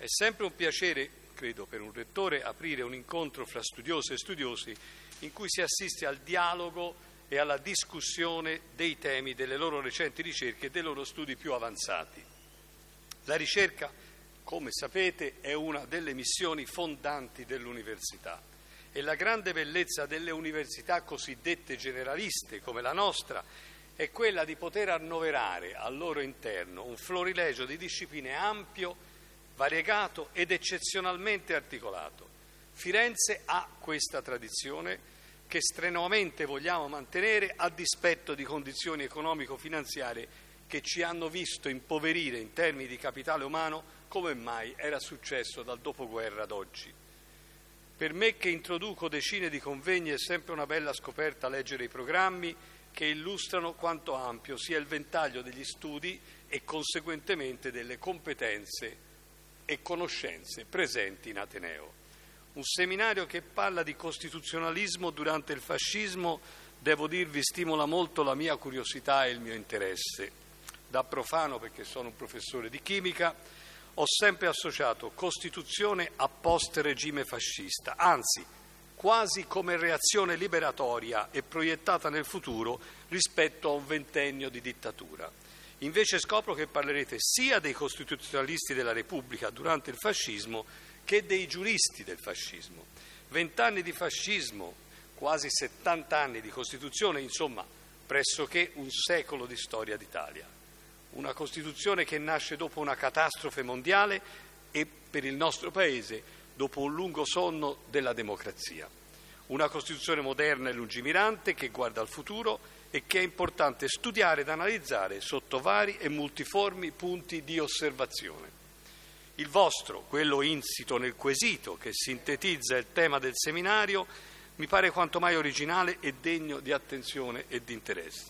È sempre un piacere, credo, per un rettore aprire un incontro fra studiosi e studiosi in cui si assiste al dialogo e alla discussione dei temi delle loro recenti ricerche e dei loro studi più avanzati. La ricerca, come sapete, è una delle missioni fondanti dell'università e la grande bellezza delle università cosiddette generaliste come la nostra è quella di poter annoverare al loro interno un florilegio di discipline ampio variegato ed eccezionalmente articolato. Firenze ha questa tradizione che strenuamente vogliamo mantenere a dispetto di condizioni economico-finanziarie che ci hanno visto impoverire in termini di capitale umano come mai era successo dal dopoguerra ad oggi. Per me che introduco decine di convegni è sempre una bella scoperta leggere i programmi che illustrano quanto ampio sia il ventaglio degli studi e conseguentemente delle competenze e conoscenze presenti in Ateneo. Un seminario che parla di costituzionalismo durante il fascismo, devo dirvi, stimola molto la mia curiosità e il mio interesse. Da profano, perché sono un professore di chimica, ho sempre associato Costituzione a post-regime fascista, anzi quasi come reazione liberatoria e proiettata nel futuro rispetto a un ventennio di dittatura. Invece scopro che parlerete sia dei costituzionalisti della Repubblica durante il fascismo che dei giuristi del fascismo. Vent'anni di fascismo, quasi 70 anni di Costituzione, insomma pressoché un secolo di storia d'Italia. Una Costituzione che nasce dopo una catastrofe mondiale e per il nostro Paese dopo un lungo sonno della democrazia. Una Costituzione moderna e lungimirante che guarda al futuro e che è importante studiare ed analizzare sotto vari e multiformi punti di osservazione. Il vostro, quello insito nel quesito che sintetizza il tema del seminario, mi pare quanto mai originale e degno di attenzione e di interesse.